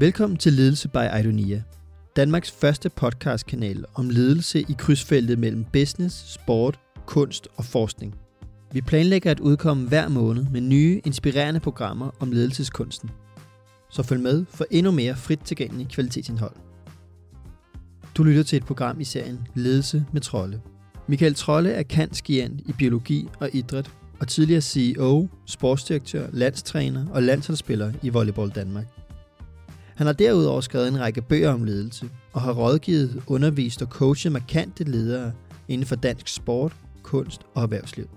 Velkommen til Ledelse by Idonia, Danmarks første podcastkanal om ledelse i krydsfeltet mellem business, sport, kunst og forskning. Vi planlægger at udkomme hver måned med nye, inspirerende programmer om ledelseskunsten. Så følg med for endnu mere frit tilgængelig kvalitetsindhold. Du lytter til et program i serien Ledelse med Trolle. Michael Trolle er kantskiant i biologi og idræt og tidligere CEO, sportsdirektør, landstræner og landsholdsspiller i Volleyball Danmark. Han har derudover skrevet en række bøger om ledelse og har rådgivet, undervist og coachet markante ledere inden for dansk sport, kunst og erhvervsliv.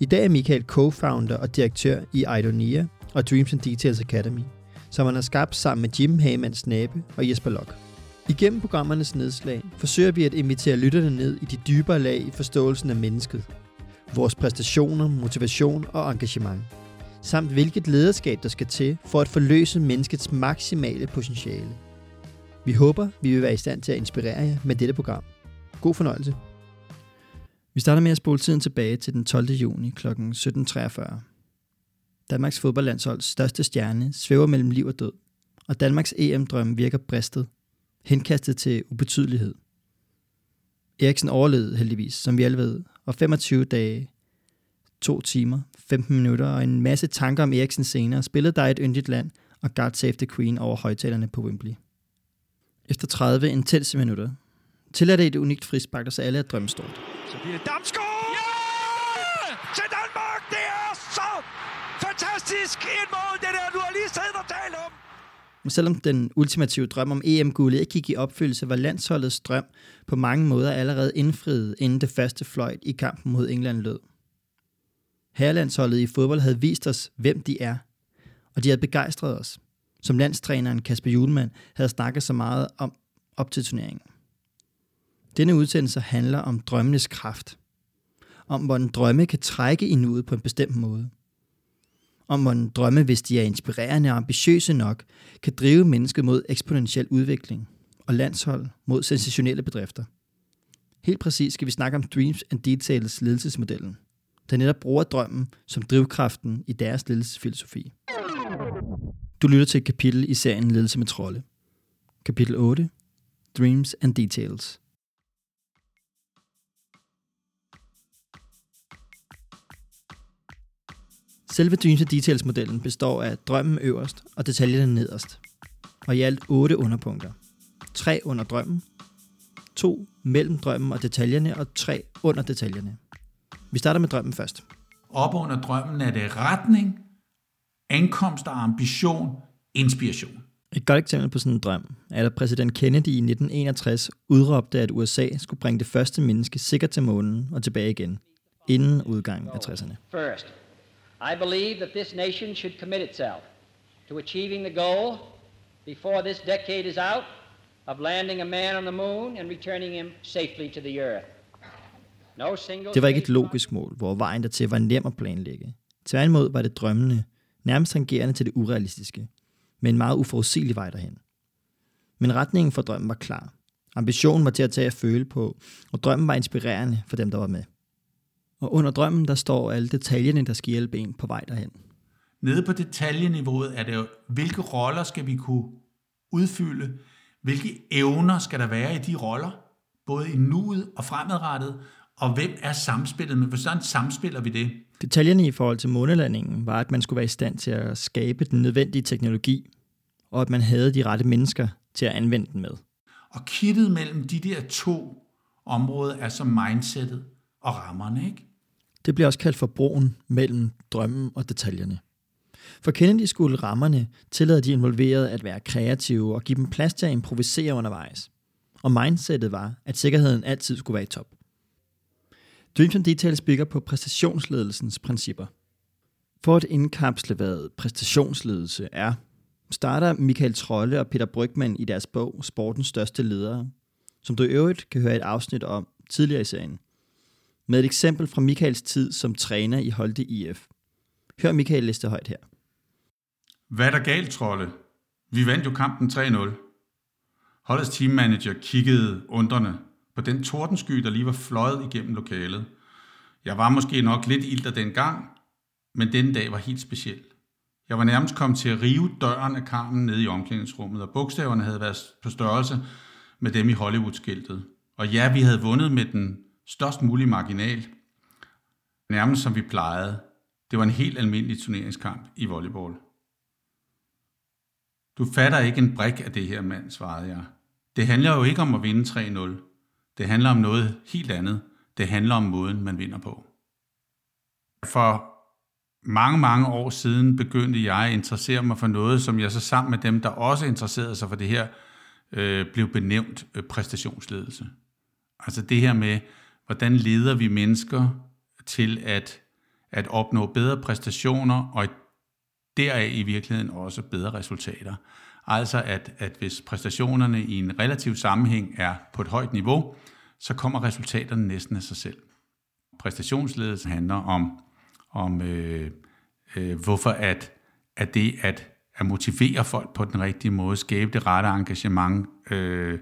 I dag er Michael co-founder og direktør i Idonia og Dreams and Details Academy, som han har skabt sammen med Jim Hagemann Nabe og Jesper Lok. Igennem programmernes nedslag forsøger vi at invitere lytterne ned i de dybere lag i forståelsen af mennesket, vores præstationer, motivation og engagement, samt hvilket lederskab der skal til for at forløse menneskets maksimale potentiale. Vi håber, vi vil være i stand til at inspirere jer med dette program. God fornøjelse. Vi starter med at spole tiden tilbage til den 12. juni kl. 17.43. Danmarks fodboldlandsholds største stjerne svæver mellem liv og død, og Danmarks EM-drøm virker bristet, henkastet til ubetydelighed. Eriksen overlevede heldigvis, som vi alle ved, og 25 dage, 2 timer, 15 minutter og en masse tanker om Eriksen senere spillede der et yndigt land og God Save the Queen over højtalerne på Wembley. Efter 30 intense minutter tillader det et unikt frispark, der så alle er drømmestort. Så bliver det Damsgaard! Ja! Til Danmark! Det er så fantastisk et mål, det der, du har lige siddet og talt om. Men selvom den ultimative drøm om EM-guldet ikke gik i opfyldelse, var landsholdets drøm på mange måder allerede indfriet, inden det første fløjt i kampen mod England lød. Herrelandsholdet i fodbold havde vist os, hvem de er, og de havde begejstret os, som landstræneren Kasper Julemand havde snakket så meget om op til turneringen. Denne udsendelse handler om drømmenes kraft, om hvordan drømme kan trække i nuet på en bestemt måde, om hvordan drømme, hvis de er inspirerende og ambitiøse nok, kan drive mennesket mod eksponentiel udvikling og landshold mod sensationelle bedrifter. Helt præcis skal vi snakke om Dreams and Details ledelsesmodellen, der netop bruger drømmen som drivkraften i deres ledelsesfilosofi. Du lytter til et kapitel i serien Ledelse med Trolde. Kapitel 8. Dreams and Details. Selve Dreams and Details-modellen består af drømmen øverst og detaljerne nederst. Og i alt otte underpunkter. Tre under drømmen, to mellem drømmen og detaljerne, og tre under detaljerne. Vi starter med drømmen først. Op under drømmen er det retning, ankomst og ambition, inspiration. Et godt eksempel på sådan en drøm er, at præsident Kennedy i 1961 udråbte, at USA skulle bringe det første menneske sikkert til månen og tilbage igen, inden udgangen af 60'erne. First, I believe that this nation should commit itself to achieving the goal before this decade is out of landing a man on the moon and returning him safely to the earth. Det var ikke et logisk mål, hvor vejen dertil var nem at planlægge. Tværtimod var det drømmende, nærmest tangerende til det urealistiske, med en meget uforudsigelig vej derhen. Men retningen for drømmen var klar. Ambitionen var til at tage at føle på, og drømmen var inspirerende for dem, der var med. Og under drømmen, der står alle detaljerne, der skal hjælpe en på vej derhen. Nede på detaljeniveauet er det jo, hvilke roller skal vi kunne udfylde, hvilke evner skal der være i de roller, både i nuet og fremadrettet, og hvem er samspillet med, hvordan samspiller vi det? Detaljerne i forhold til månelandingen var, at man skulle være i stand til at skabe den nødvendige teknologi, og at man havde de rette mennesker til at anvende den med. Og kittet mellem de der to områder er så mindsetet og rammerne, ikke? Det bliver også kaldt for broen mellem drømmen og detaljerne. For Kennedy skulle rammerne tillade de involverede at være kreative og give dem plads til at improvisere undervejs. Og mindsetet var, at sikkerheden altid skulle være i top. Dreams and Details bygger på præstationsledelsens principper. For at indkapsle, hvad præstationsledelse er, starter Michael Trolle og Peter Brygman i deres bog Sportens største ledere, som du i øvrigt kan høre et afsnit om tidligere i serien, med et eksempel fra Michaels tid som træner i Holte IF. Hør Michael liste højt her. Hvad er der galt, Trolle? Vi vandt jo kampen 3-0. Holdets teammanager kiggede undrende på den tordensky, der lige var fløjet igennem lokalet. Jeg var måske nok lidt ilter dengang, men den dag var helt speciel. Jeg var nærmest kommet til at rive døren af karmen nede i omklædningsrummet, og bogstaverne havde været på størrelse med dem i Hollywood-skiltet. Og ja, vi havde vundet med den størst mulige marginal, nærmest som vi plejede. Det var en helt almindelig turneringskamp i volleyball. Du fatter ikke en brik af det her, mand, svarede jeg. Det handler jo ikke om at vinde 3-0. Det handler om noget helt andet. Det handler om måden, man vinder på. For mange, mange år siden begyndte jeg at interessere mig for noget, som jeg så sammen med dem, der også interesserede sig for det her, øh, blev benævnt øh, præstationsledelse. Altså det her med, hvordan leder vi mennesker til at, at opnå bedre præstationer, og deraf i virkeligheden også bedre resultater. Altså at, at hvis præstationerne i en relativ sammenhæng er på et højt niveau, så kommer resultaterne næsten af sig selv. Præstationsledelse handler om, om øh, øh, hvorfor at, at det at, at motivere folk på den rigtige måde, skabe det rette engagement, øh,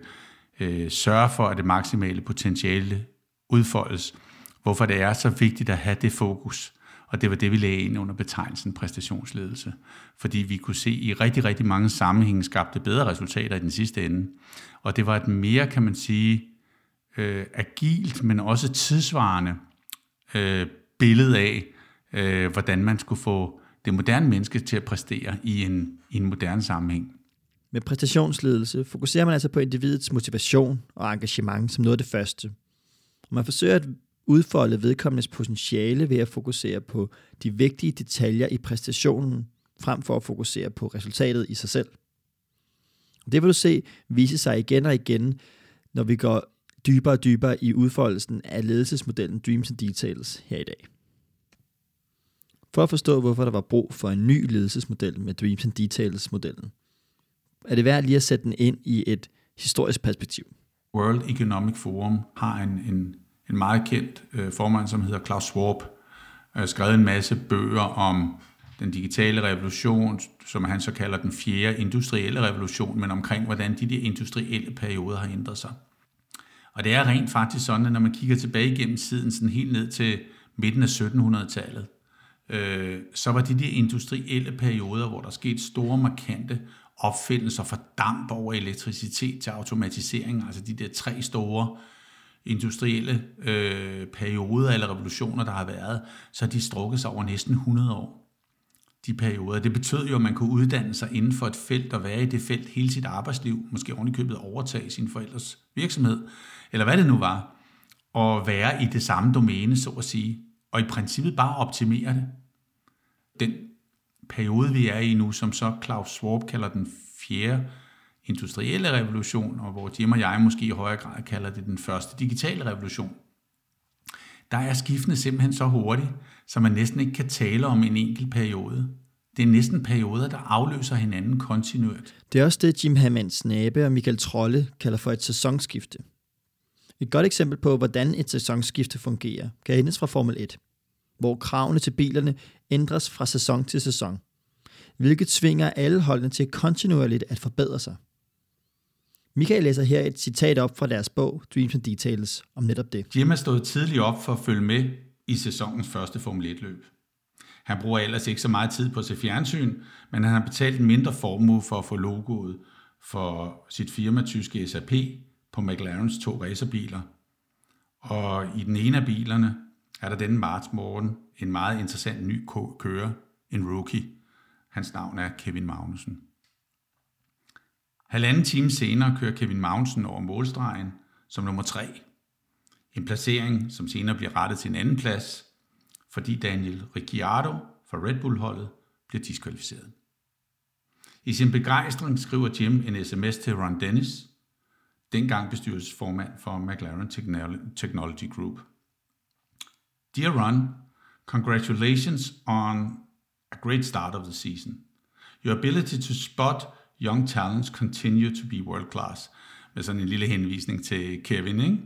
øh, sørge for, at det maksimale potentiale udfoldes, hvorfor det er så vigtigt at have det fokus. Og det var det, vi lagde ind under betegnelsen præstationsledelse. Fordi vi kunne se i rigtig, rigtig mange sammenhænge skabte bedre resultater i den sidste ende. Og det var et mere, kan man sige, øh, agilt, men også tidsvarende øh, billede af, øh, hvordan man skulle få det moderne menneske til at præstere i en, i en moderne sammenhæng. Med præstationsledelse fokuserer man altså på individets motivation og engagement som noget af det første. Man forsøger at udfolde vedkommendes potentiale ved at fokusere på de vigtige detaljer i præstationen, frem for at fokusere på resultatet i sig selv. Det vil du se vise sig igen og igen, når vi går dybere og dybere i udfoldelsen af ledelsesmodellen Dreams and Details her i dag. For at forstå, hvorfor der var brug for en ny ledelsesmodel med Dreams and Details-modellen, er det værd lige at sætte den ind i et historisk perspektiv. World Economic Forum har en, en, en meget kendt øh, formand, som hedder Klaus Schwab, øh, skrevet en masse bøger om den digitale revolution, som han så kalder den fjerde industrielle revolution, men omkring, hvordan de der industrielle perioder har ændret sig. Og det er rent faktisk sådan, at når man kigger tilbage igennem tiden, sådan helt ned til midten af 1700-tallet, øh, så var de der industrielle perioder, hvor der skete store, markante opfindelser fra damp over elektricitet til automatisering, altså de der tre store industrielle øh, perioder eller revolutioner, der har været, så de strukket sig over næsten 100 år. De perioder. Det betød jo, at man kunne uddanne sig inden for et felt og være i det felt hele sit arbejdsliv, måske ovenikøbet overtage sin forældres virksomhed, eller hvad det nu var, og være i det samme domæne, så at sige, og i princippet bare optimere det. Den periode, vi er i nu, som så Klaus Schwab kalder den fjerde industrielle revolution, og hvor Jim og jeg måske i højere grad kalder det den første digitale revolution, der er skiftene simpelthen så hurtigt, så man næsten ikke kan tale om en enkelt periode. Det er næsten perioder, der afløser hinanden kontinuert. Det er også det, Jim Hammond Snabe og Michael Trolle kalder for et sæsonskifte. Et godt eksempel på, hvordan et sæsonskifte fungerer, kan hendes fra Formel 1, hvor kravene til bilerne ændres fra sæson til sæson, hvilket tvinger alle holdene til kontinuerligt at forbedre sig. Michael læser her et citat op fra deres bog, Dreams and Details, om netop det. Jim er stået tidligt op for at følge med i sæsonens første Formel 1-løb. Han bruger ellers ikke så meget tid på at se fjernsyn, men han har betalt en mindre formue for at få logoet for sit firma tyske SAP på McLarens to racerbiler. Og i den ene af bilerne er der denne marts morgen en meget interessant ny kører, en rookie. Hans navn er Kevin Magnussen. Halvanden time senere kører Kevin Magnussen over målstregen som nummer tre. En placering, som senere bliver rettet til en anden plads, fordi Daniel Ricciardo fra Red Bull-holdet bliver diskvalificeret. I sin begejstring skriver Jim en sms til Ron Dennis, dengang bestyrelsesformand for McLaren Technology Group. Dear Ron, congratulations on a great start of the season. Your ability to spot young talents continue to be world class. Med sådan en lille henvisning til Kevin, ikke?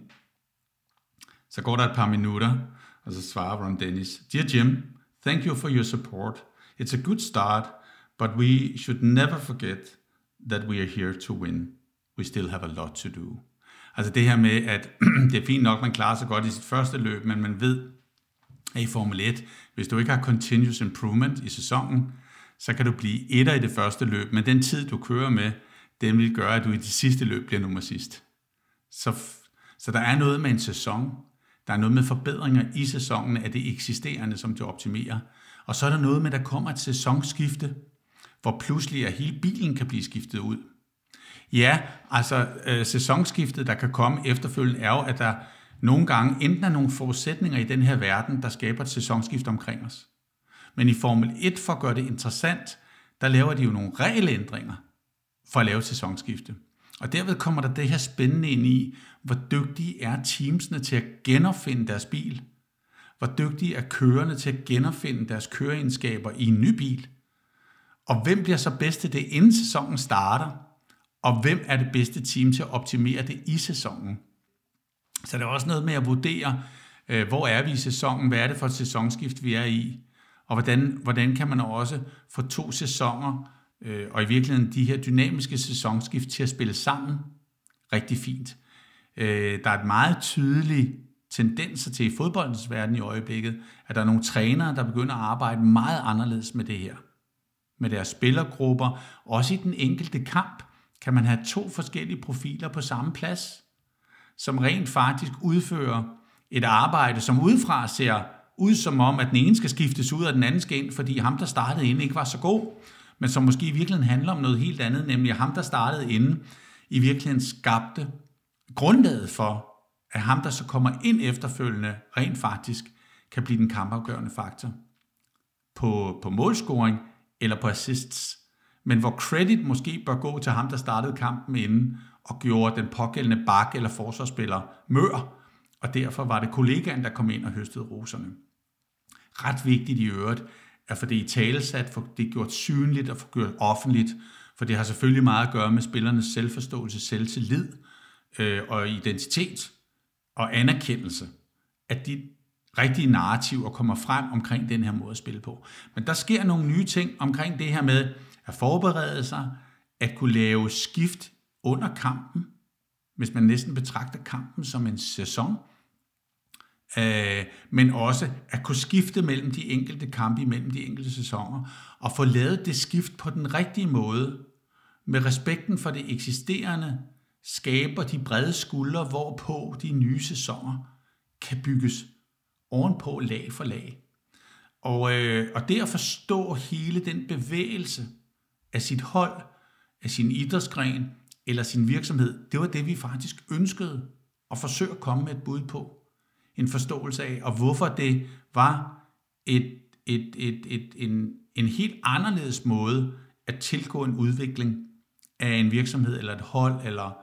Så går der et par minutter, og så svarer Ron Dennis, Dear Jim, thank you for your support. It's a good start, but we should never forget that we are here to win. We still have a lot to do. Altså det her med, at det er fint nok, man klarer sig godt i sit første løb, men man ved, at i Formel 1, hvis du ikke har continuous improvement i sæsonen, så kan du blive etter i det første løb, men den tid, du kører med, den vil gøre, at du i det sidste løb bliver nummer sidst. Så, så der er noget med en sæson, der er noget med forbedringer i sæsonen af det eksisterende, som du optimerer. Og så er der noget med, at der kommer et sæsonskifte, hvor pludselig at hele bilen kan blive skiftet ud. Ja, altså øh, sæsonskiftet, der kan komme efterfølgende, er jo, at der nogle gange enten er nogle forudsætninger i den her verden, der skaber et sæsonskift omkring os. Men i Formel 1, for at gøre det interessant, der laver de jo nogle regelændringer for at lave sæsonskifte. Og derved kommer der det her spændende ind i, hvor dygtige er teamsene til at genopfinde deres bil. Hvor dygtige er kørerne til at genopfinde deres køreegenskaber i en ny bil. Og hvem bliver så bedst til det, inden sæsonen starter? Og hvem er det bedste team til at optimere det i sæsonen? Så det er også noget med at vurdere, øh, hvor er vi i sæsonen, hvad er det for et sæsonskift, vi er i, og hvordan, hvordan kan man også få to sæsoner, øh, og i virkeligheden de her dynamiske sæsonskift til at spille sammen rigtig fint. Øh, der er et meget tydeligt tendenser til i fodboldens verden i øjeblikket, at der er nogle trænere, der begynder at arbejde meget anderledes med det her. Med deres spillergrupper. Også i den enkelte kamp kan man have to forskellige profiler på samme plads som rent faktisk udfører et arbejde, som udefra ser ud som om, at den ene skal skiftes ud, og den anden skal ind, fordi ham, der startede ind, ikke var så god, men som måske i virkeligheden handler om noget helt andet, nemlig at ham, der startede inde, i virkeligheden skabte grundlaget for, at ham, der så kommer ind efterfølgende, rent faktisk kan blive den kampafgørende faktor på, på målscoring eller på assists. Men hvor credit måske bør gå til ham, der startede kampen inden, og gjorde den pågældende bak eller forsvarsspiller mør, og derfor var det kollegaen, der kom ind og høstede roserne. Ret vigtigt i øvrigt, at få det i talesat, få det gjort synligt og få gjort offentligt, for det har selvfølgelig meget at gøre med spillernes selvforståelse, selvtillid øh, og identitet og anerkendelse, at de rigtige narrativer kommer frem omkring den her måde at spille på. Men der sker nogle nye ting omkring det her med at forberede sig, at kunne lave skift under kampen, hvis man næsten betragter kampen som en sæson, øh, men også at kunne skifte mellem de enkelte kampe, mellem de enkelte sæsoner, og få lavet det skift på den rigtige måde, med respekten for det eksisterende, skaber de brede skuldre, hvorpå de nye sæsoner kan bygges ovenpå lag for lag. Og, øh, og det at forstå hele den bevægelse af sit hold, af sin idrætsgren, eller sin virksomhed, det var det, vi faktisk ønskede at forsøge at komme med et bud på. En forståelse af, og hvorfor det var et, et, et, et, en, en helt anderledes måde at tilgå en udvikling af en virksomhed eller et hold eller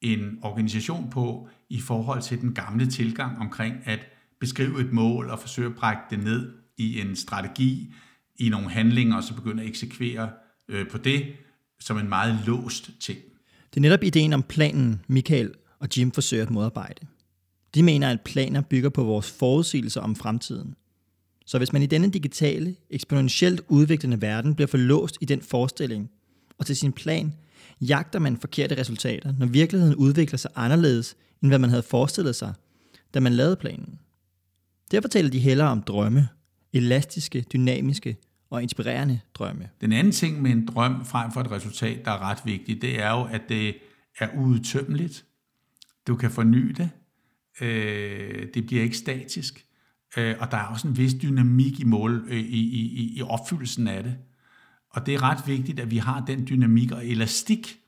en organisation på i forhold til den gamle tilgang omkring at beskrive et mål og forsøge at brække det ned i en strategi, i nogle handlinger, og så begynde at eksekvere øh, på det som en meget låst ting. Det er netop ideen om planen, Michael og Jim forsøger at modarbejde. De mener, at planer bygger på vores forudsigelser om fremtiden. Så hvis man i denne digitale, eksponentielt udviklende verden bliver forlåst i den forestilling, og til sin plan, jagter man forkerte resultater, når virkeligheden udvikler sig anderledes, end hvad man havde forestillet sig, da man lavede planen. Derfor taler de hellere om drømme, elastiske, dynamiske og inspirerende drømme. Den anden ting med en drøm frem for et resultat, der er ret vigtigt, det er jo, at det er udtømmeligt. Du kan forny det. Øh, det bliver ikke statisk. Øh, og der er også en vis dynamik i, mål, øh, i, i, i opfyldelsen af det. Og det er ret vigtigt, at vi har den dynamik og elastik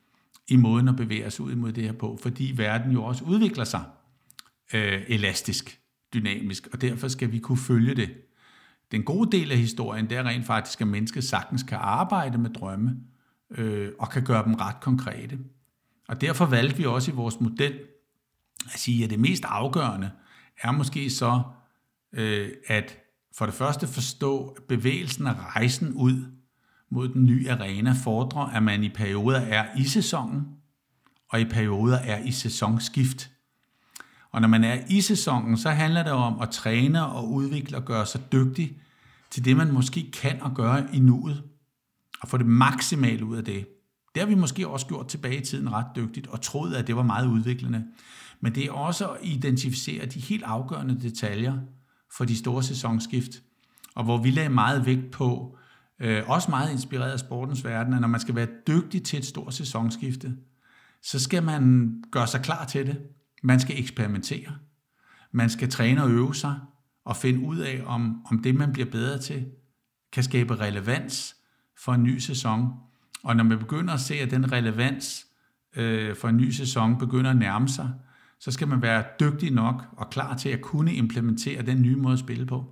i måden at bevæge os ud imod det her på, fordi verden jo også udvikler sig øh, elastisk, dynamisk, og derfor skal vi kunne følge det. Den gode del af historien, det er rent faktisk, at mennesket sagtens kan arbejde med drømme, øh, og kan gøre dem ret konkrete. Og derfor valgte vi også i vores model at sige, at det mest afgørende er måske så, øh, at for det første forstå, at bevægelsen og rejsen ud mod den nye arena fordrer, at man i perioder er i sæsonen, og i perioder er i sæsonskift. Og når man er i sæsonen, så handler det om at træne og udvikle og gøre sig dygtig til det, man måske kan og gøre i nuet, og få det maksimale ud af det. Det har vi måske også gjort tilbage i tiden ret dygtigt, og troet, at det var meget udviklende. Men det er også at identificere de helt afgørende detaljer for de store sæsonskift, og hvor vi lagde meget vægt på øh, også meget inspireret af sportens verden, at når man skal være dygtig til et stort sæsonskifte, så skal man gøre sig klar til det. Man skal eksperimentere. Man skal træne og øve sig og finde ud af, om, om det, man bliver bedre til, kan skabe relevans for en ny sæson. Og når man begynder at se, at den relevans øh, for en ny sæson begynder at nærme sig, så skal man være dygtig nok og klar til at kunne implementere den nye måde at spille på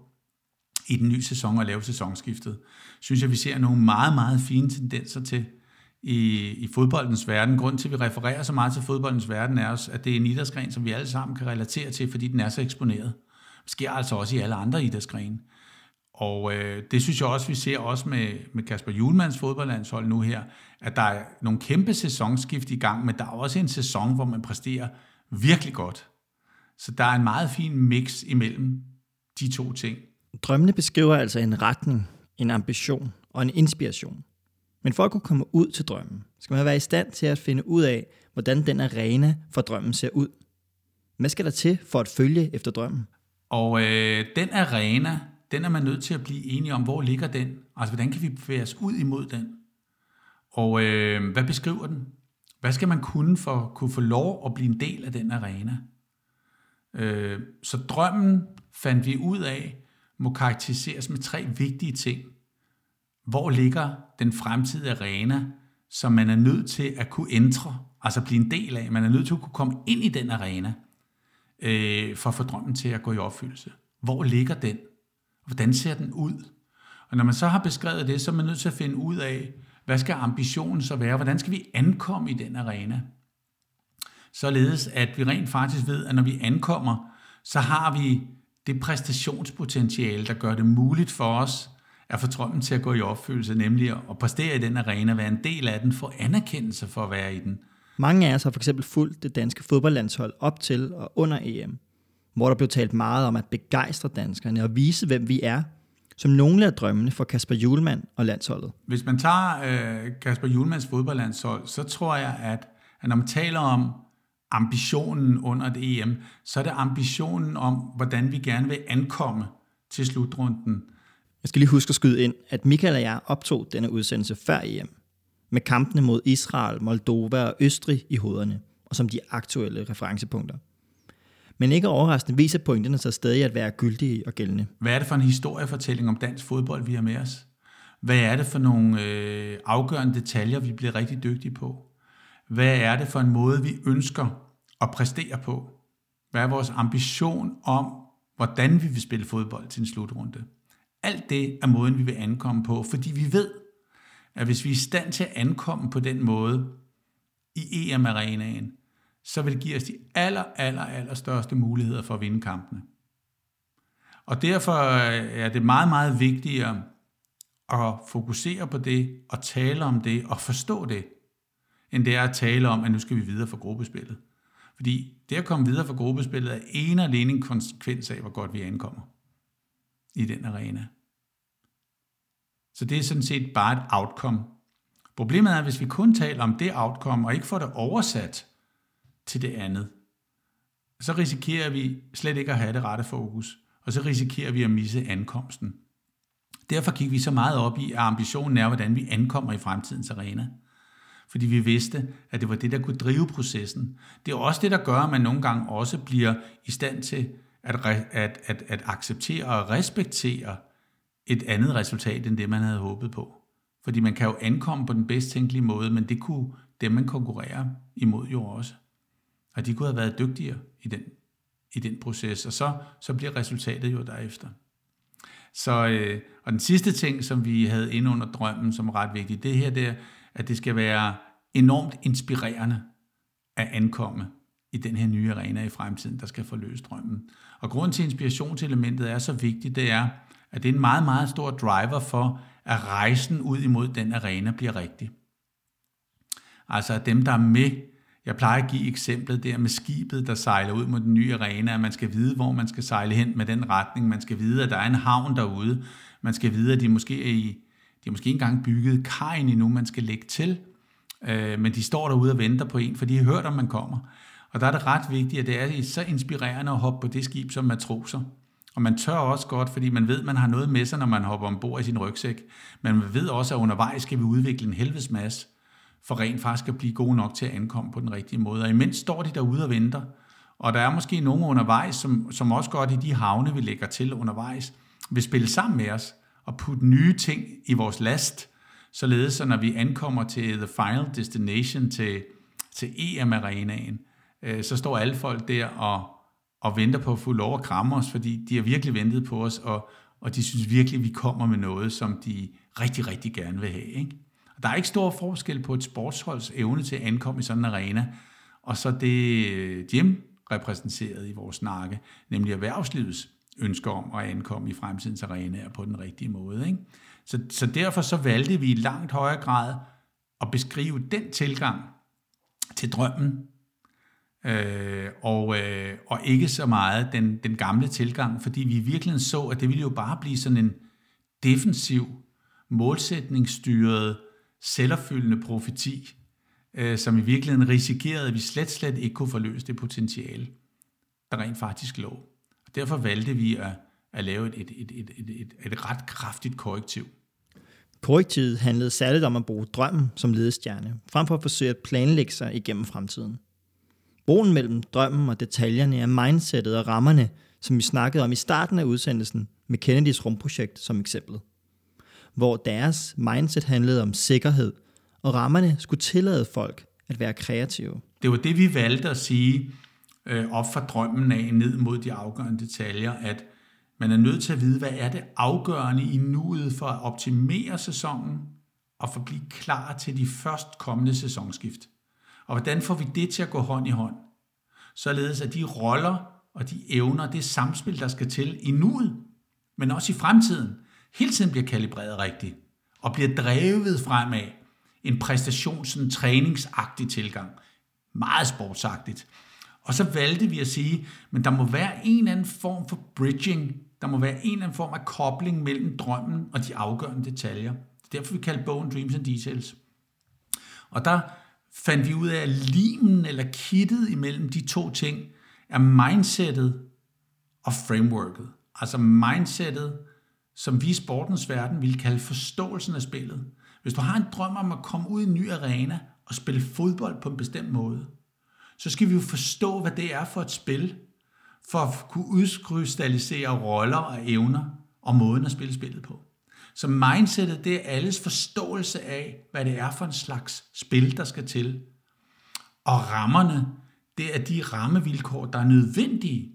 i den nye sæson og lave sæsonskiftet. Synes jeg, vi ser nogle meget, meget fine tendenser til i, i fodboldens verden. Grunden til, at vi refererer så meget til fodboldens verden, er også, at det er en idrætsgren, som vi alle sammen kan relatere til, fordi den er så eksponeret. Det sker altså også i alle andre idrætsgrene. Og øh, det synes jeg også, vi ser også med, med Kasper Julmans fodboldlandshold nu her, at der er nogle kæmpe sæsonskift i gang, men der er også en sæson, hvor man præsterer virkelig godt. Så der er en meget fin mix imellem de to ting. Drømmene beskriver altså en retning, en ambition og en inspiration. Men for at kunne komme ud til drømmen, skal man være i stand til at finde ud af, hvordan den arena for drømmen ser ud. Hvad skal der til for at følge efter drømmen? Og øh, den arena, den er man nødt til at blive enige om, hvor ligger den? Altså, hvordan kan vi bevæge os ud imod den? Og øh, hvad beskriver den? Hvad skal man kunne for at kunne få lov at blive en del af den arena? Øh, så drømmen fandt vi ud af, må karakteriseres med tre vigtige ting. Hvor ligger den fremtidige arena, som man er nødt til at kunne ændre, altså blive en del af. Man er nødt til at kunne komme ind i den arena, øh, for at få drømmen til at gå i opfyldelse. Hvor ligger den? Hvordan ser den ud? Og når man så har beskrevet det, så er man nødt til at finde ud af, hvad skal ambitionen så være? Hvordan skal vi ankomme i den arena? Således at vi rent faktisk ved, at når vi ankommer, så har vi det præstationspotentiale, der gør det muligt for os at få drømmen til at gå i opfyldelse, nemlig at præstere i den arena, være en del af den, få anerkendelse for at være i den. Mange af os har for eksempel fulgt det danske fodboldlandshold op til og under EM, hvor der blev talt meget om at begejstre danskerne og vise, hvem vi er, som nogle af drømmene for Kasper Julemand og landsholdet. Hvis man tager øh, Kasper Julmans fodboldlandshold, så tror jeg, at, at når man taler om ambitionen under et EM, så er det ambitionen om, hvordan vi gerne vil ankomme til slutrunden. Jeg skal lige huske at skyde ind, at Michael og jeg optog denne udsendelse før EM, med kampene mod Israel, Moldova og Østrig i hovederne, og som de aktuelle referencepunkter. Men ikke overraskende viser pointerne sig stadig at være gyldige og gældende. Hvad er det for en historiefortælling om dansk fodbold, vi har med os? Hvad er det for nogle øh, afgørende detaljer, vi bliver rigtig dygtige på? Hvad er det for en måde, vi ønsker at præstere på? Hvad er vores ambition om, hvordan vi vil spille fodbold til en slutrunde? Alt det er måden, vi vil ankomme på, fordi vi ved, at hvis vi er i stand til at ankomme på den måde i EM-arenaen, så vil det give os de aller, aller, aller største muligheder for at vinde kampene. Og derfor øh, er det meget, meget vigtigere at fokusere på det, og tale om det, og forstå det, end det er at tale om, at nu skal vi videre for gruppespillet. Fordi det at komme videre for gruppespillet er en og alene en konsekvens af, hvor godt vi ankommer i den arena. Så det er sådan set bare et outcome. Problemet er, hvis vi kun taler om det outcome, og ikke får det oversat til det andet, så risikerer vi slet ikke at have det rette fokus, og så risikerer vi at misse ankomsten. Derfor gik vi så meget op i, at ambitionen er, hvordan vi ankommer i fremtidens arena. Fordi vi vidste, at det var det, der kunne drive processen. Det er også det, der gør, at man nogle gange også bliver i stand til at, at, at, at acceptere og respektere et andet resultat, end det man havde håbet på. Fordi man kan jo ankomme på den bedst tænkelige måde, men det kunne dem, man konkurrerer imod jo også. Og de kunne have været dygtigere i den, i den proces, og så, så bliver resultatet jo derefter. Så, øh, og den sidste ting, som vi havde inde under drømmen, som er ret vigtigt, det her, det er, at det skal være enormt inspirerende at ankomme i den her nye arena i fremtiden, der skal forløse drømmen. Og grunden til inspirationselementet er så vigtigt, det er, at det er en meget, meget stor driver for, at rejsen ud imod den arena bliver rigtig. Altså at dem, der er med, jeg plejer at give eksemplet der med skibet, der sejler ud mod den nye arena, at man skal vide, hvor man skal sejle hen med den retning. Man skal vide, at der er en havn derude. Man skal vide, at de måske er i, de er måske ikke engang bygget kajen endnu, man skal lægge til. Øh, men de står derude og venter på en, for de har hørt, om man kommer. Og der er det ret vigtigt, at det er så inspirerende at hoppe på det skib som matroser Og man tør også godt, fordi man ved, at man har noget med sig, når man hopper ombord i sin rygsæk. Men man ved også, at undervejs skal vi udvikle en helvedes masse, for rent faktisk at blive gode nok til at ankomme på den rigtige måde. Og imens står de derude og venter. Og der er måske nogen undervejs, som, som også godt i de havne, vi lægger til undervejs, vil spille sammen med os og putte nye ting i vores last, således at når vi ankommer til the final destination, til, til EM-arenaen, øh, så står alle folk der og, og venter på at få lov at kramme os, fordi de har virkelig ventet på os, og, og de synes virkelig, at vi kommer med noget, som de rigtig, rigtig gerne vil have. Ikke? Der er ikke stor forskel på et sportsholds evne til at ankomme i sådan en arena, og så det øh, Jim repræsenteret i vores snakke, nemlig erhvervslivets ønsker om at ankomme i fremtidens arenaer på den rigtige måde. Ikke? Så, så derfor så valgte vi i langt højere grad at beskrive den tilgang til drømmen, øh, og, øh, og ikke så meget den, den gamle tilgang, fordi vi virkelig så, at det ville jo bare blive sådan en defensiv, målsætningsstyret, selvopfyldende profeti, øh, som i virkeligheden risikerede, at vi slet, slet ikke kunne forløse det potentiale, der rent faktisk lå. Og derfor valgte vi at, at lave et, et, et, et, et, et, et ret kraftigt korrektiv. Korrektivet handlede særligt om at bruge drømmen som ledestjerne, frem for at forsøge at planlægge sig igennem fremtiden. Broen mellem drømmen og detaljerne er mindsetet og rammerne, som vi snakkede om i starten af udsendelsen med Kennedys rumprojekt som eksempel. Hvor deres mindset handlede om sikkerhed, og rammerne skulle tillade folk at være kreative. Det var det, vi valgte at sige øh, op fra drømmen af ned mod de afgørende detaljer, at man er nødt til at vide, hvad er det afgørende i nuet for at optimere sæsonen og for at blive klar til de først kommende sæsonskift. Og hvordan får vi det til at gå hånd i hånd? Således at de roller og de evner, det samspil, der skal til i nuet, men også i fremtiden, hele tiden bliver kalibreret rigtigt og bliver drevet fremad. En præstations- en træningsagtig tilgang. Meget sportsagtigt. Og så valgte vi at sige, men der må være en eller anden form for bridging. Der må være en eller anden form af kobling mellem drømmen og de afgørende detaljer. Det er derfor, vi kalder bogen Dreams and Details. Og der fandt vi ud af, at limen eller kittet imellem de to ting er mindsetet og frameworket. Altså mindsetet, som vi i sportens verden vil kalde forståelsen af spillet. Hvis du har en drøm om at komme ud i en ny arena og spille fodbold på en bestemt måde, så skal vi jo forstå, hvad det er for et spil, for at kunne udkrystallisere roller og evner og måden at spille spillet på. Så mindsetet, det er alles forståelse af, hvad det er for en slags spil, der skal til. Og rammerne, det er de rammevilkår, der er nødvendige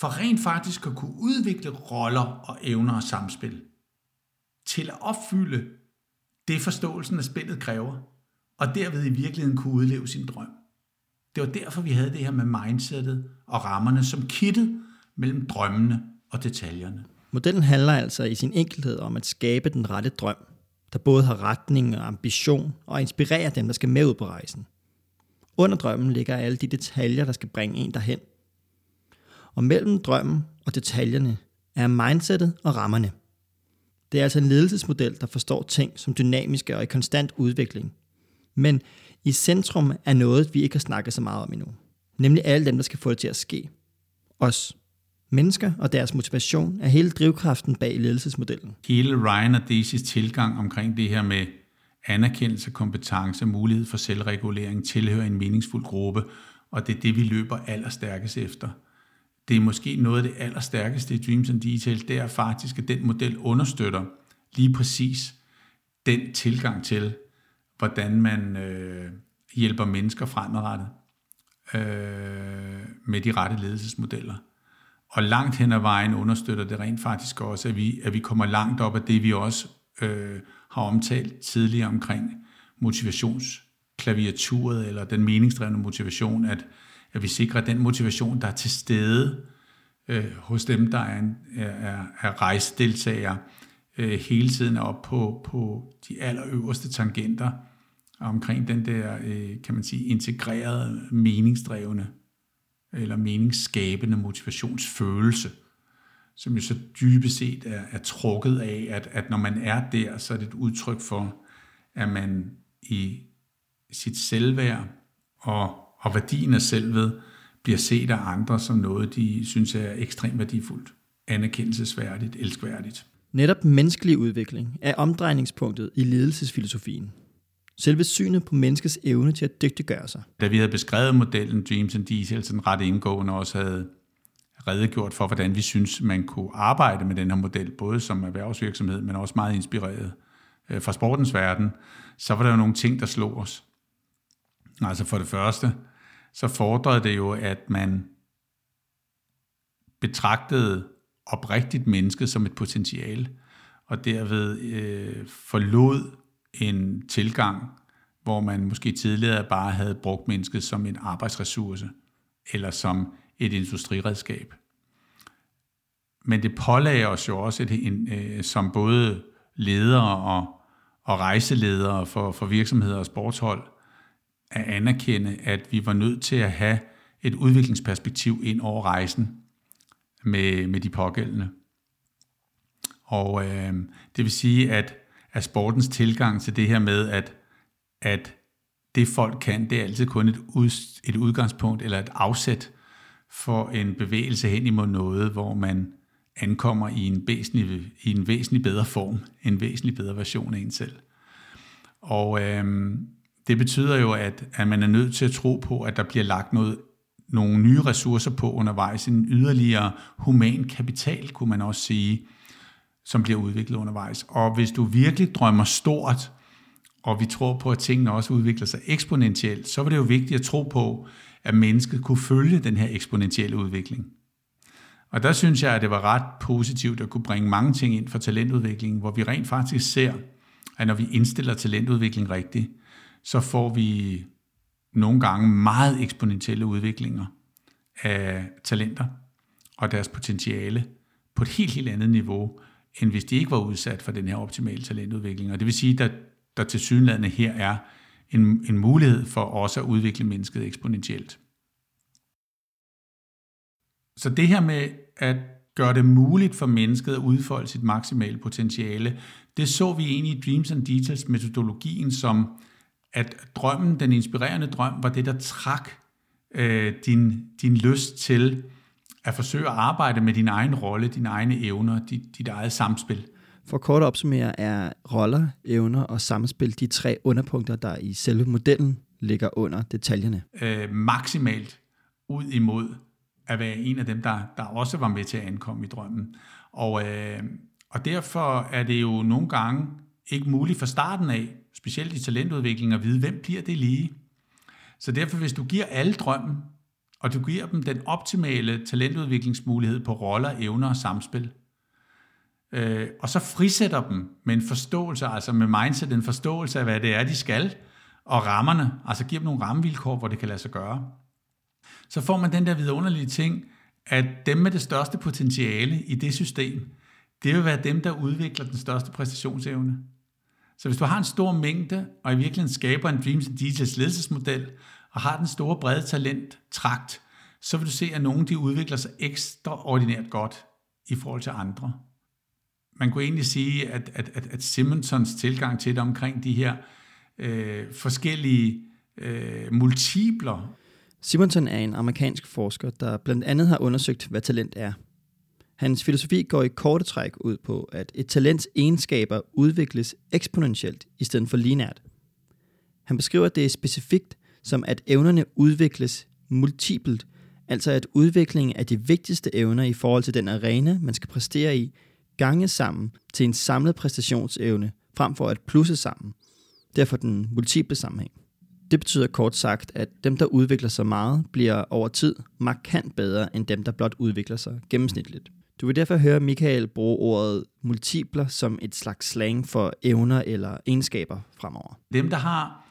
for rent faktisk at kunne udvikle roller og evner og samspil til at opfylde det forståelsen af spillet kræver, og derved i virkeligheden kunne udleve sin drøm. Det var derfor, vi havde det her med mindsetet og rammerne som kittet mellem drømmene og detaljerne. Modellen handler altså i sin enkelhed om at skabe den rette drøm, der både har retning og ambition og inspirerer dem, der skal med ud på rejsen. Under drømmen ligger alle de detaljer, der skal bringe en derhen. Og mellem drømmen og detaljerne er mindsetet og rammerne. Det er altså en ledelsesmodel, der forstår ting som dynamiske og i konstant udvikling. Men i centrum er noget, vi ikke har snakket så meget om endnu. Nemlig alle dem, der skal få det til at ske. Os. Mennesker og deres motivation er hele drivkraften bag ledelsesmodellen. Hele Ryan og Daisys tilgang omkring det her med anerkendelse, kompetence, mulighed for selvregulering, tilhører en meningsfuld gruppe, og det er det, vi løber allerstærkest efter. Det er måske noget af det allerstærkeste i Dreams and Detail, det er faktisk, at den model understøtter lige præcis den tilgang til, hvordan man øh, hjælper mennesker fremadrettet øh, med de rette ledelsesmodeller. Og langt hen ad vejen understøtter det rent faktisk også, at vi, at vi kommer langt op af det, vi også øh, har omtalt tidligere omkring motivationsklaviaturet, eller den meningsdrevne motivation, at, at vi sikrer den motivation, der er til stede øh, hos dem, der er, en, er, er rejsedeltagere, øh, hele tiden er op på, på de allerøverste tangenter omkring den der, øh, kan man sige, integrerede, meningsdrevne eller meningsskabende motivationsfølelse, som jo så dybest set er, er trukket af, at, at når man er der, så er det et udtryk for, at man i sit selvværd og, og værdien af selvet bliver set af andre som noget, de synes er ekstremt værdifuldt. anerkendelsesværdigt, elskværdigt. Netop menneskelig udvikling er omdrejningspunktet i ledelsesfilosofien. Selve synet på menneskets evne til at dygtiggøre sig. Da vi havde beskrevet modellen Dreams and Details sådan ret indgående, også havde redegjort for, hvordan vi synes, man kunne arbejde med den her model, både som erhvervsvirksomhed, men også meget inspireret øh, fra sportens verden, så var der jo nogle ting, der slog os. Altså for det første, så fordrede det jo, at man betragtede oprigtigt mennesket som et potentiale, og derved øh, forlod en tilgang, hvor man måske tidligere bare havde brugt mennesket som en arbejdsressource, eller som et industriredskab. Men det pålagde os jo også, et, en, øh, som både ledere og, og rejseledere for, for virksomheder og sportshold, at anerkende, at vi var nødt til at have et udviklingsperspektiv ind over rejsen med, med de pågældende. Og øh, det vil sige, at, at sportens tilgang til det her med, at, at det folk kan, det er altid kun et, ud, et udgangspunkt eller et afsæt for en bevægelse hen imod noget, hvor man ankommer i en væsentlig, i en væsentlig bedre form, en væsentlig bedre version af en selv. Og øh, det betyder jo, at, at man er nødt til at tro på, at der bliver lagt noget, nogle nye ressourcer på undervejs, en yderligere human kapital, kunne man også sige, som bliver udviklet undervejs. Og hvis du virkelig drømmer stort, og vi tror på, at tingene også udvikler sig eksponentielt, så var det jo vigtigt at tro på, at mennesket kunne følge den her eksponentielle udvikling. Og der synes jeg, at det var ret positivt at kunne bringe mange ting ind for talentudviklingen, hvor vi rent faktisk ser, at når vi indstiller talentudvikling rigtigt, så får vi nogle gange meget eksponentielle udviklinger af talenter og deres potentiale på et helt, helt andet niveau, end hvis de ikke var udsat for den her optimale talentudvikling. Og det vil sige, at der, der til synlædende her er en, en mulighed for også at udvikle mennesket eksponentielt. Så det her med at gøre det muligt for mennesket at udfolde sit maksimale potentiale, det så vi egentlig i Dreams and Details metodologien som, at drømmen, den inspirerende drøm, var det, der trak øh, din, din lyst til at forsøge at arbejde med din egen rolle, dine egne evner, dit, dit eget samspil. For kort at opsummere er roller, evner og samspil de tre underpunkter, der i selve modellen ligger under detaljerne. Øh, maksimalt ud imod at være en af dem, der, der også var med til at ankomme i drømmen. Og, øh, og derfor er det jo nogle gange ikke muligt fra starten af, specielt i talentudvikling, at vide, hvem bliver det lige. Så derfor, hvis du giver alle drømmen, og du giver dem den optimale talentudviklingsmulighed på roller, evner og samspil, øh, og så frisætter dem med en forståelse, altså med mindset, en forståelse af, hvad det er, de skal, og rammerne, altså giver dem nogle rammevilkår, hvor det kan lade sig gøre, så får man den der vidunderlige ting, at dem med det største potentiale i det system, det vil være dem, der udvikler den største præstationsevne. Så hvis du har en stor mængde, og i virkeligheden skaber en Dreams and Details ledelsesmodel, og har den store brede talent trakt, så vil du se, at nogle de udvikler sig ekstraordinært godt i forhold til andre. Man kunne egentlig sige, at, at, at, at Simonsons tilgang til det omkring de her øh, forskellige øh, multipler. Simonson er en amerikansk forsker, der blandt andet har undersøgt, hvad talent er. Hans filosofi går i korte træk ud på, at et talents egenskaber udvikles eksponentielt i stedet for linært. Han beskriver det specifikt som, at evnerne udvikles multipelt, altså at udviklingen af de vigtigste evner i forhold til den arena, man skal præstere i, gange sammen til en samlet præstationsevne, frem for at plusse sammen. Derfor den multiple sammenhæng. Det betyder kort sagt, at dem, der udvikler sig meget, bliver over tid markant bedre end dem, der blot udvikler sig gennemsnitligt. Du vil derfor høre Michael bruge ordet multipler som et slags slang for evner eller egenskaber fremover. Dem, der har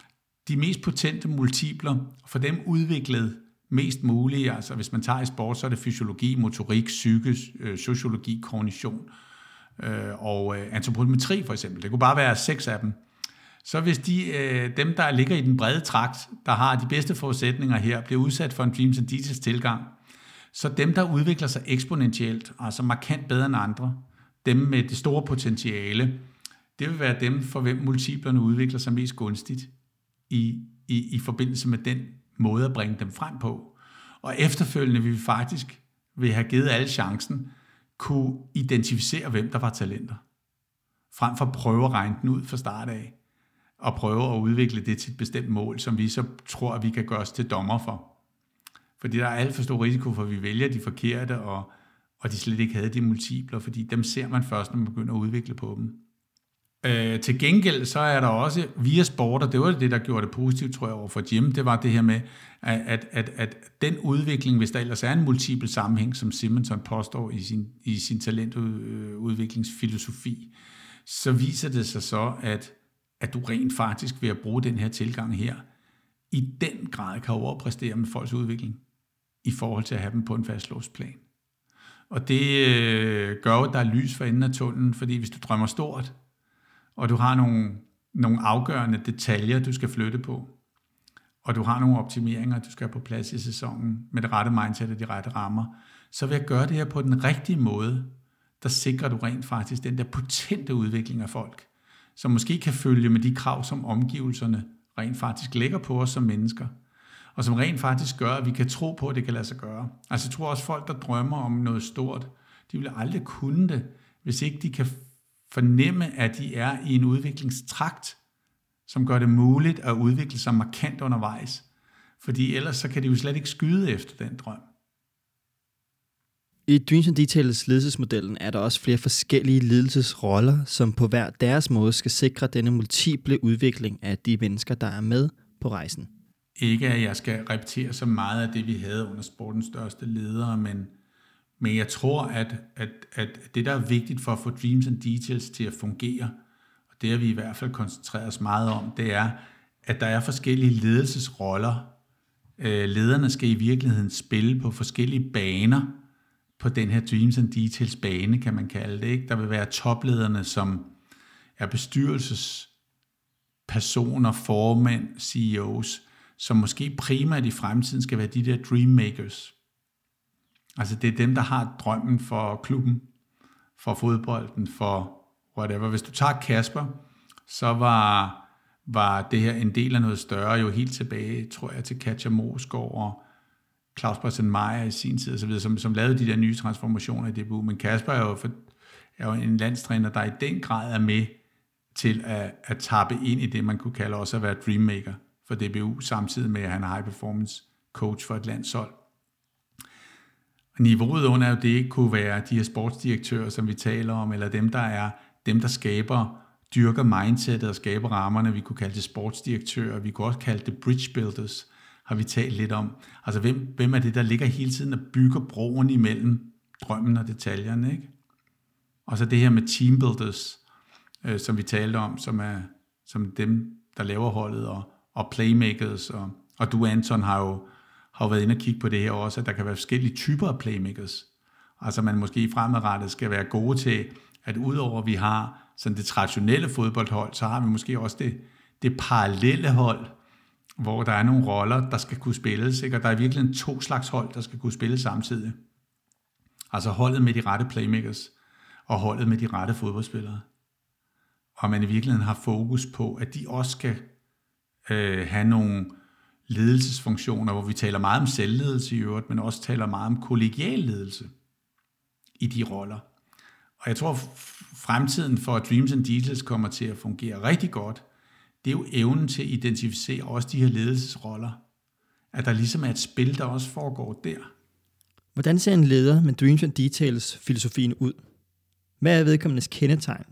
de mest potente multipler, for dem udviklet mest muligt, altså hvis man tager i sport, så er det fysiologi, motorik, psyke, øh, sociologi, kognition øh, og øh, antropometri for eksempel. Det kunne bare være seks af dem. Så hvis de, øh, dem, der ligger i den brede trakt, der har de bedste forudsætninger her, bliver udsat for en Dreams and Details tilgang, så dem, der udvikler sig eksponentielt, altså markant bedre end andre, dem med det store potentiale, det vil være dem, for hvem multiplerne udvikler sig mest gunstigt i, i, i forbindelse med den måde at bringe dem frem på. Og efterfølgende vil vi faktisk vil have givet alle chancen kunne identificere, hvem der var talenter. Frem for at prøve at regne den ud fra start af, og prøve at udvikle det til et bestemt mål, som vi så tror, at vi kan gøre os til dommer for. Fordi der er alt for stor risiko for, at vi vælger de forkerte, og, og de slet ikke havde de multipler, fordi dem ser man først, når man begynder at udvikle på dem. Øh, til gengæld så er der også via sport, og det var det, der gjorde det positivt, tror jeg, over for Jim, det var det her med, at, at, at, den udvikling, hvis der ellers er en multiple sammenhæng, som Simonson påstår i sin, i sin talentudviklingsfilosofi, så viser det sig så, at, at du rent faktisk ved at bruge den her tilgang her, i den grad kan overpræstere med folks udvikling i forhold til at have dem på en fastlåst plan. Og det øh, gør jo, at der er lys for enden af tunnelen, fordi hvis du drømmer stort, og du har nogle, nogle afgørende detaljer, du skal flytte på, og du har nogle optimeringer, du skal have på plads i sæsonen med det rette mindset og de rette rammer, så vil jeg gøre det her på den rigtige måde, der sikrer du rent faktisk den der potente udvikling af folk, som måske kan følge med de krav, som omgivelserne rent faktisk lægger på os som mennesker, og som rent faktisk gør, at vi kan tro på, at det kan lade sig gøre. Altså jeg tror også folk, der drømmer om noget stort, de vil aldrig kunne det, hvis ikke de kan fornemme, at de er i en udviklingstrakt, som gør det muligt at udvikle sig markant undervejs. Fordi ellers så kan de jo slet ikke skyde efter den drøm. I Dreams and Details ledelsesmodellen er der også flere forskellige ledelsesroller, som på hver deres måde skal sikre denne multiple udvikling af de mennesker, der er med på rejsen. Ikke at jeg skal repetere så meget af det, vi havde under sportens største ledere, men, men jeg tror, at, at, at det, der er vigtigt for at få Dreams and Details til at fungere, og det har vi i hvert fald koncentreret os meget om, det er, at der er forskellige ledelsesroller. Øh, lederne skal i virkeligheden spille på forskellige baner, på den her Dreams and Details bane, kan man kalde det. Ikke? Der vil være toplederne, som er bestyrelsespersoner, formænd, CEOs, som måske primært i fremtiden skal være de der dream makers. Altså det er dem, der har drømmen for klubben, for fodbolden, for whatever. Hvis du tager Kasper, så var, var det her en del af noget større, jo helt tilbage, tror jeg, til Katja Mosgaard og Claus Bresen Meyer i sin tid, og så videre, som, som lavede de der nye transformationer i DBU. Men Kasper er jo, for, er jo en landstræner, der i den grad er med til at, at tappe ind i det, man kunne kalde også at være dreammaker for DBU, samtidig med, at han er high performance coach for et landshold. Niveauet under jo det kunne være de her sportsdirektører, som vi taler om, eller dem, der er dem, der skaber, dyrker mindsetet og skaber rammerne. Vi kunne kalde det sportsdirektører, vi kunne også kalde det bridge builders, har vi talt lidt om. Altså, hvem, hvem er det, der ligger hele tiden og bygger broen imellem drømmen og detaljerne, ikke? Og så det her med team builders, øh, som vi talte om, som er som dem, der laver holdet, og, og playmakers, og, og du, Anton, har jo, har jo været inde og kigge på det her også, at der kan være forskellige typer af playmakers. Altså man måske fremadrettet skal være gode til, at udover at vi har sådan det traditionelle fodboldhold, så har vi måske også det, det parallelle hold, hvor der er nogle roller, der skal kunne spilles, ikke? og der er virkelig to slags hold, der skal kunne spille samtidig. Altså holdet med de rette playmakers, og holdet med de rette fodboldspillere. Og man i virkeligheden har fokus på, at de også skal øh, have nogle ledelsesfunktioner, hvor vi taler meget om selvledelse i øvrigt, men også taler meget om kollegial ledelse i de roller. Og jeg tror, fremtiden for Dreams and Details kommer til at fungere rigtig godt, det er jo evnen til at identificere også de her ledelsesroller. At der ligesom er et spil, der også foregår der. Hvordan ser en leder med Dreams and Details filosofien ud? Hvad er vedkommendes kendetegn?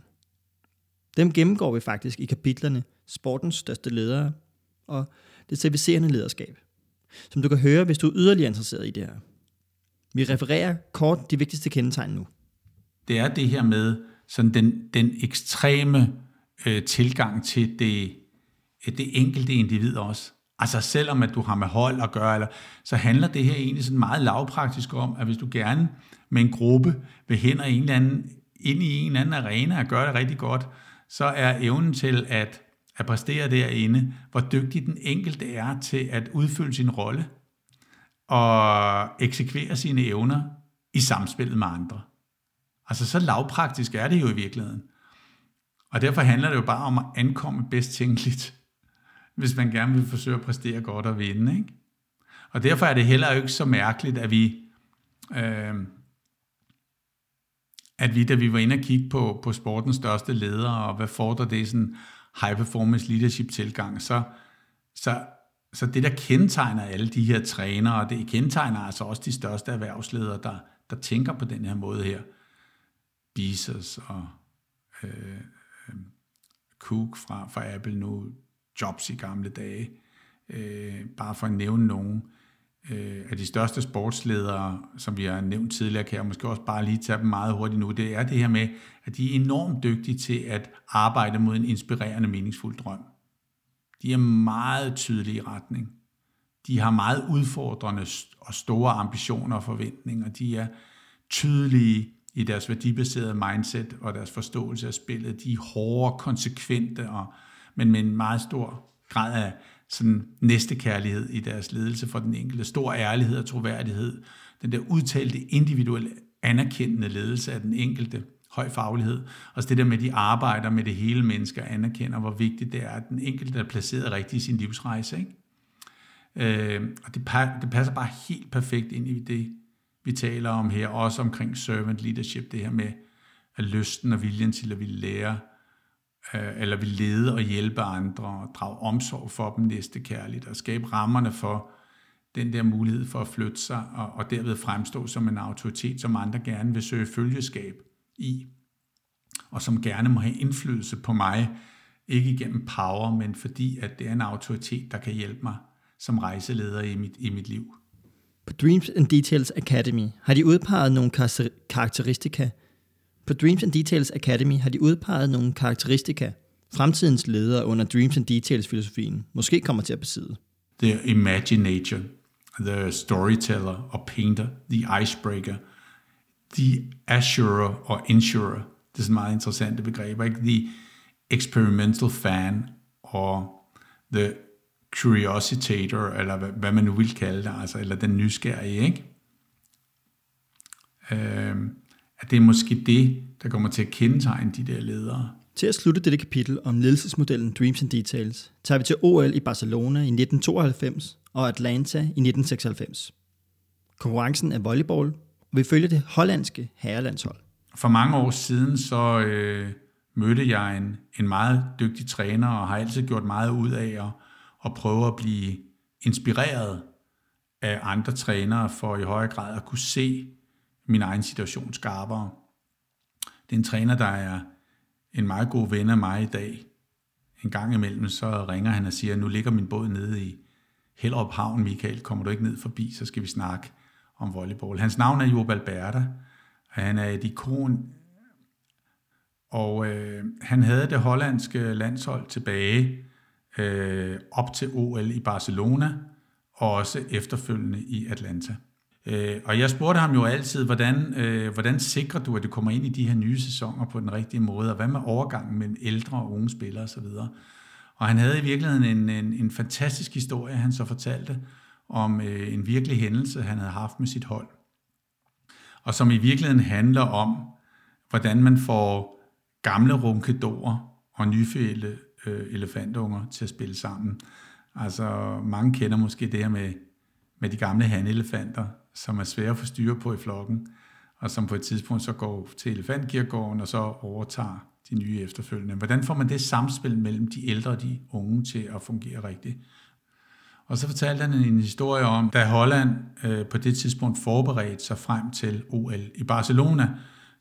Dem gennemgår vi faktisk i kapitlerne Sportens største ledere og det servicerende lederskab, som du kan høre, hvis du er yderligere interesseret i det her. Vi refererer kort de vigtigste kendetegn nu. Det er det her med sådan den, den ekstreme øh, tilgang til det det enkelte individ også. Altså selvom at du har med hold at gøre, eller, så handler det her egentlig sådan meget lavpraktisk om, at hvis du gerne med en gruppe vil hen og en eller anden, ind i en eller anden arena og gøre det rigtig godt, så er evnen til at, at præstere derinde, hvor dygtig den enkelte er til at udfylde sin rolle og eksekvere sine evner i samspillet med andre. Altså så lavpraktisk er det jo i virkeligheden. Og derfor handler det jo bare om at ankomme bedst tænkeligt hvis man gerne vil forsøge at præstere godt og vinde. Ikke? Og derfor er det heller ikke så mærkeligt, at vi, øh, at vi, da vi var inde og kigge på, på sportens største ledere, og hvad fordrer det sådan high performance leadership tilgang, så, så, så det, der kendetegner alle de her trænere, og det kendetegner altså også de største erhvervsledere, der, der tænker på den her måde her. Bezos og øh, øh, Cook fra, fra Apple nu, Jobs i gamle dage, øh, bare for at nævne nogen øh, Øh, af de største sportsledere, som vi har nævnt tidligere, kan jeg måske også bare lige tage dem meget hurtigt nu, det er det her med, at de er enormt dygtige til at arbejde mod en inspirerende, meningsfuld drøm. De er meget tydelige i retning. De har meget udfordrende og store ambitioner og forventninger. De er tydelige i deres værdibaserede mindset og deres forståelse af spillet. De er hårde, konsekvente, og, men med en meget stor grad af sådan næstekærlighed i deres ledelse for den enkelte. Stor ærlighed og troværdighed. Den der udtalte individuelle anerkendende ledelse af den enkelte. Høj faglighed. Og det der med, at de arbejder med det hele menneske og anerkender, hvor vigtigt det er, at den enkelte er placeret rigtigt i sin livsrejse. Ikke? Øh, og det, det passer bare helt perfekt ind i det, vi taler om her, også omkring servant leadership, det her med at lysten og viljen til at ville lære, øh, Øh, eller vil lede og hjælpe andre, og drage omsorg for dem næste kærligt, og skabe rammerne for den der mulighed for at flytte sig, og, og derved fremstå som en autoritet, som andre gerne vil søge følgeskab i, og som gerne må have indflydelse på mig, ikke igennem power, men fordi at det er en autoritet, der kan hjælpe mig som rejseleder i mit, i mit liv. På Dreams and Details Academy har de udpeget nogle karakteristika. På Dreams and Details Academy har de udpeget nogle karakteristika, fremtidens ledere under Dreams and Details filosofien måske kommer til at besidde. The imaginator, the storyteller og painter, the icebreaker, the assurer or insurer. Det er sådan meget interessante begreber, ikke? The experimental fan or the curiositator, eller hvad, hvad man nu vil kalde det, altså, eller den nysgerrige, ikke? Øhm, at det er måske det, der kommer til at kendetegne de der ledere. Til at slutte dette kapitel om ledelsesmodellen Dreams and Details, tager vi til OL i Barcelona i 1992 og Atlanta i 1996. Konkurrencen er volleyball, og vi følger det hollandske herrelandshold. For mange år siden så øh, mødte jeg en, en meget dygtig træner, og har altid gjort meget ud af at og prøve at blive inspireret af andre trænere for i højere grad at kunne se min egen situation skarpere. Det er en træner, der er en meget god ven af mig i dag. En gang imellem så ringer han og siger, nu ligger min båd nede i Hellerup Havn, Michael, kommer du ikke ned forbi, så skal vi snakke om volleyball. Hans navn er Job Alberta, og han er et ikon. Og øh, han havde det hollandske landshold tilbage øh, op til OL i Barcelona, og også efterfølgende i Atlanta. Øh, og jeg spurgte ham jo altid, hvordan, øh, hvordan sikrer du, at du kommer ind i de her nye sæsoner på den rigtige måde, og hvad med overgangen mellem ældre og unge spillere osv. Og han havde i virkeligheden en, en, en fantastisk historie, han så fortalte, om øh, en virkelig hændelse, han havde haft med sit hold. Og som i virkeligheden handler om, hvordan man får gamle runkedorer og nyfødte øh, elefantunger til at spille sammen. Altså mange kender måske det her med, med de gamle hanelefanter, som er svære at få styre på i flokken, og som på et tidspunkt så går til elefantgirgården og så overtager de nye efterfølgende. Hvordan får man det samspil mellem de ældre og de unge til at fungere rigtigt? Og så fortalte han en historie om, da Holland øh, på det tidspunkt forberedte sig frem til OL i Barcelona,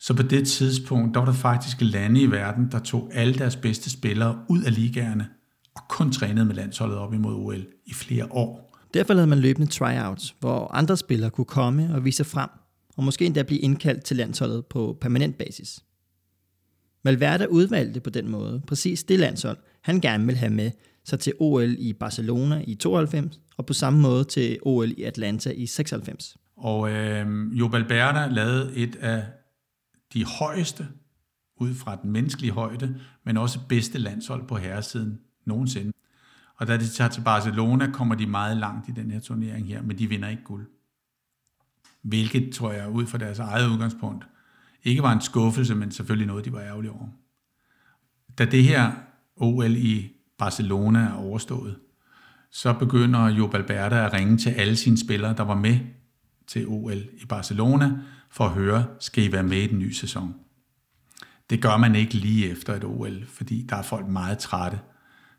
så på det tidspunkt, der var der faktisk lande i verden, der tog alle deres bedste spillere ud af ligaerne og kun trænede med landsholdet op imod OL i flere år. Derfor lavede man løbende tryouts, hvor andre spillere kunne komme og vise sig frem, og måske endda blive indkaldt til landsholdet på permanent basis. Valverde udvalgte på den måde præcis det landshold, han gerne ville have med sig til OL i Barcelona i 92, og på samme måde til OL i Atlanta i 96. Og øh, Jo Valverde lavede et af de højeste ud fra den menneskelige højde, men også bedste landshold på herresiden nogensinde. Og da de tager til Barcelona, kommer de meget langt i den her turnering her, men de vinder ikke guld. Hvilket, tror jeg, ud fra deres eget udgangspunkt, ikke var en skuffelse, men selvfølgelig noget, de var ærgerlige over. Da det her OL i Barcelona er overstået, så begynder Jo Balberta at ringe til alle sine spillere, der var med til OL i Barcelona, for at høre, skal I være med i den nye sæson? Det gør man ikke lige efter et OL, fordi der er folk meget trætte.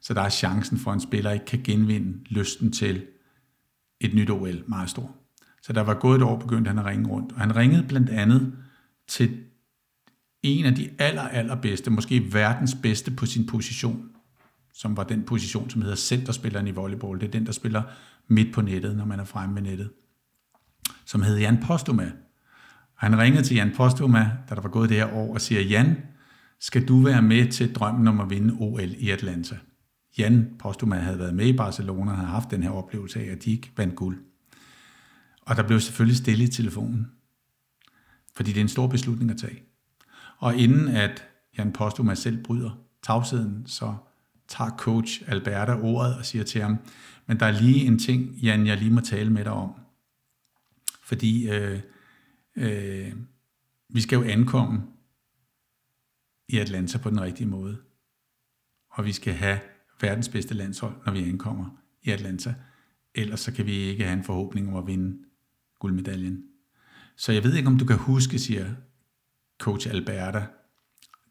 Så der er chancen for, at en spiller ikke kan genvinde lysten til et nyt OL meget stor. Så der var gået et år, begyndte han at ringe rundt. Og han ringede blandt andet til en af de aller, aller bedste, måske verdens bedste på sin position, som var den position, som hedder centerspilleren i volleyball. Det er den, der spiller midt på nettet, når man er fremme med nettet. Som hed Jan Postuma. Og han ringede til Jan Postuma, da der var gået det her år, og siger, Jan, skal du være med til drømmen om at vinde OL i Atlanta? Jan Postuma havde været med i Barcelona og havde haft den her oplevelse af, at de ikke vandt guld. Og der blev selvfølgelig stille i telefonen, fordi det er en stor beslutning at tage. Og inden at Jan Postuma selv bryder tavsheden, så tager coach Alberta ordet og siger til ham, men der er lige en ting, Jan, jeg lige må tale med dig om. Fordi øh, øh, vi skal jo ankomme i Atlanta på den rigtige måde. Og vi skal have verdens bedste landshold, når vi ankommer i Atlanta. Ellers så kan vi ikke have en forhåbning om at vinde guldmedaljen. Så jeg ved ikke, om du kan huske, siger coach Alberta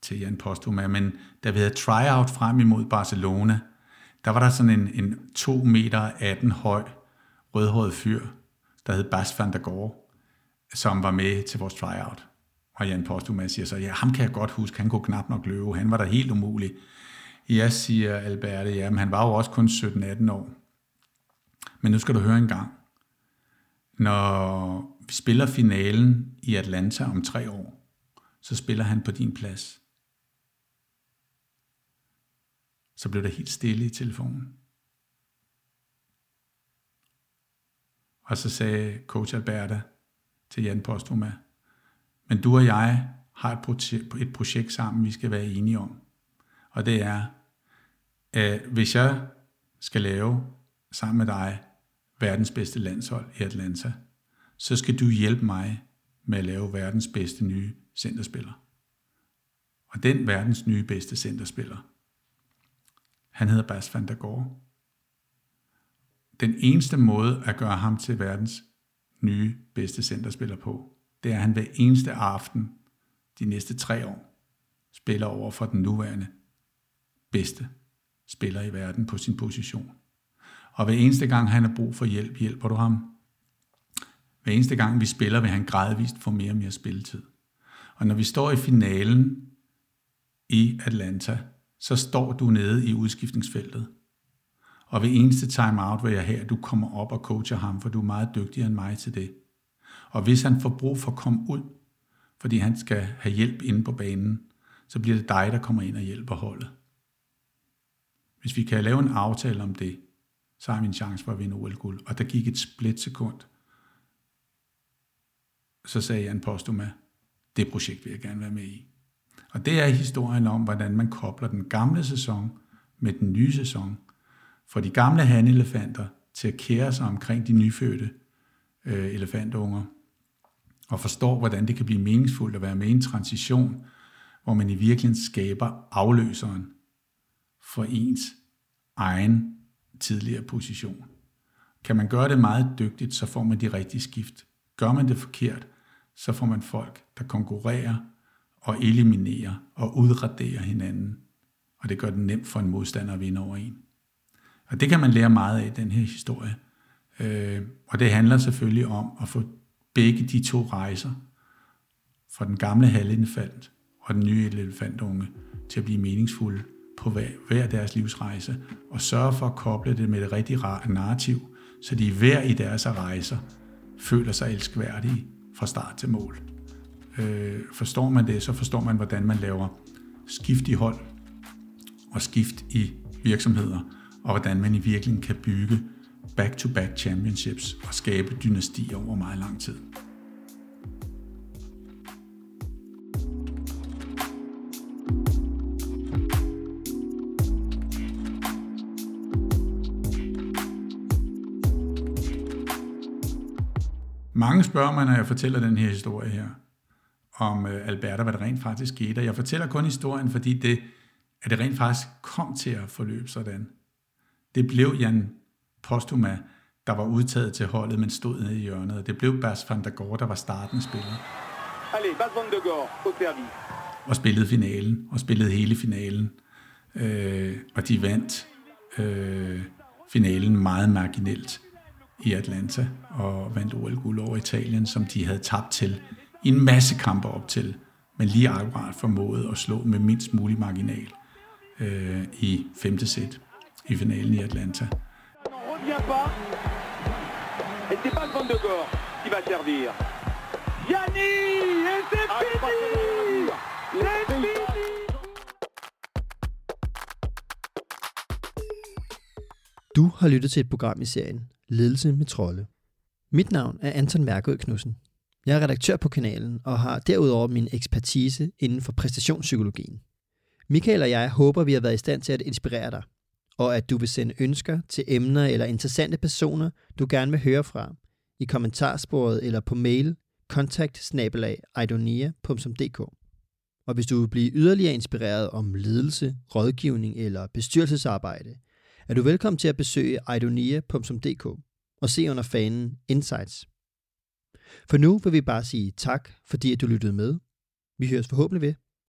til Jan Postuma, men da vi havde tryout frem imod Barcelona, der var der sådan en, en 2 meter 18 høj rødhåret fyr, der hed Bas van der Gaard, som var med til vores tryout. Og Jan Postuma siger så, ja, ham kan jeg godt huske, han kunne knap nok løbe, han var der helt umulig. Ja, siger Alberte, ja, men han var jo også kun 17-18 år. Men nu skal du høre en gang. Når vi spiller finalen i Atlanta om tre år, så spiller han på din plads. Så blev der helt stille i telefonen. Og så sagde coach Alberta til Jan Postuma, men du og jeg har et projekt, et projekt sammen, vi skal være enige om. Og det er, at hvis jeg skal lave sammen med dig verdens bedste landshold i Atlanta, så skal du hjælpe mig med at lave verdens bedste nye centerspiller. Og den verdens nye bedste centerspiller, han hedder Bas van der Gaard. Den eneste måde at gøre ham til verdens nye bedste centerspiller på, det er, at han hver eneste aften de næste tre år spiller over for den nuværende bedste spiller i verden på sin position. Og hver eneste gang han har brug for hjælp, hjælper du ham. Hver eneste gang vi spiller, vil han gradvist få mere og mere spilletid. Og når vi står i finalen i Atlanta, så står du nede i udskiftningsfeltet. Og ved eneste timeout vil jeg have, at du kommer op og coacher ham, for du er meget dygtigere end mig til det. Og hvis han får brug for at komme ud, fordi han skal have hjælp inde på banen, så bliver det dig, der kommer ind og hjælper holdet. Hvis vi kan lave en aftale om det, så har vi en chance for at vinde OL-guld. Og der gik et splitsekund. Så sagde Jan Postuma, det projekt vil jeg gerne være med i. Og det er historien om, hvordan man kobler den gamle sæson med den nye sæson. For de gamle hanelefanter til at kære sig omkring de nyfødte øh, elefantunger. Og forstår, hvordan det kan blive meningsfuldt at være med i en transition, hvor man i virkeligheden skaber afløseren for ens egen tidligere position. Kan man gøre det meget dygtigt, så får man de rigtige skift. Gør man det forkert, så får man folk, der konkurrerer og eliminerer og udraderer hinanden. Og det gør det nemt for en modstander at vinde over en. Og det kan man lære meget af, i den her historie. Øh, og det handler selvfølgelig om at få begge de to rejser, fra den gamle halvelefant og den nye elefantunge, til at blive meningsfulde på hver, hver deres livsrejse, og sørge for at koble det med det rigtige narrativ, så de hver i deres rejser føler sig elskværdige fra start til mål. Øh, forstår man det, så forstår man, hvordan man laver skift i hold og skift i virksomheder, og hvordan man i virkeligheden kan bygge back-to-back championships og skabe dynastier over meget lang tid. Mange spørger mig, når jeg fortæller den her historie her, om øh, Alberta, hvad der rent faktisk skete. Og jeg fortæller kun historien, fordi det, at det rent faktisk kom til at forløbe sådan. Det blev Jan Postuma, der var udtaget til holdet, men stod nede i hjørnet. Det blev Bas van der Gaard, der var startende spiller. Allez, Bas van der Gaard au service. og spillede finalen, og spillede hele finalen. Øh, og de vandt øh, finalen meget marginelt i Atlanta, og vandt OL-guld over Italien, som de havde tabt til i en masse kampe op til, men lige akkurat formåede at slå med mindst mulig marginal øh, i femte sæt i finalen i Atlanta. Et c'est pas de Gore qui va servir. Yanni Et c'est fini C'est fini Du har lyttet til et program i serien Ledelse med trolde. Mit navn er Anton Mærkød Knudsen. Jeg er redaktør på kanalen og har derudover min ekspertise inden for præstationspsykologien. Michael og jeg håber, vi har været i stand til at inspirere dig, og at du vil sende ønsker til emner eller interessante personer, du gerne vil høre fra, i kommentarsporet eller på mail kontakt Og hvis du vil blive yderligere inspireret om ledelse, rådgivning eller bestyrelsesarbejde, er du velkommen til at besøge idonia.dk og se under fanen Insights. For nu vil vi bare sige tak, fordi at du lyttede med. Vi høres forhåbentlig ved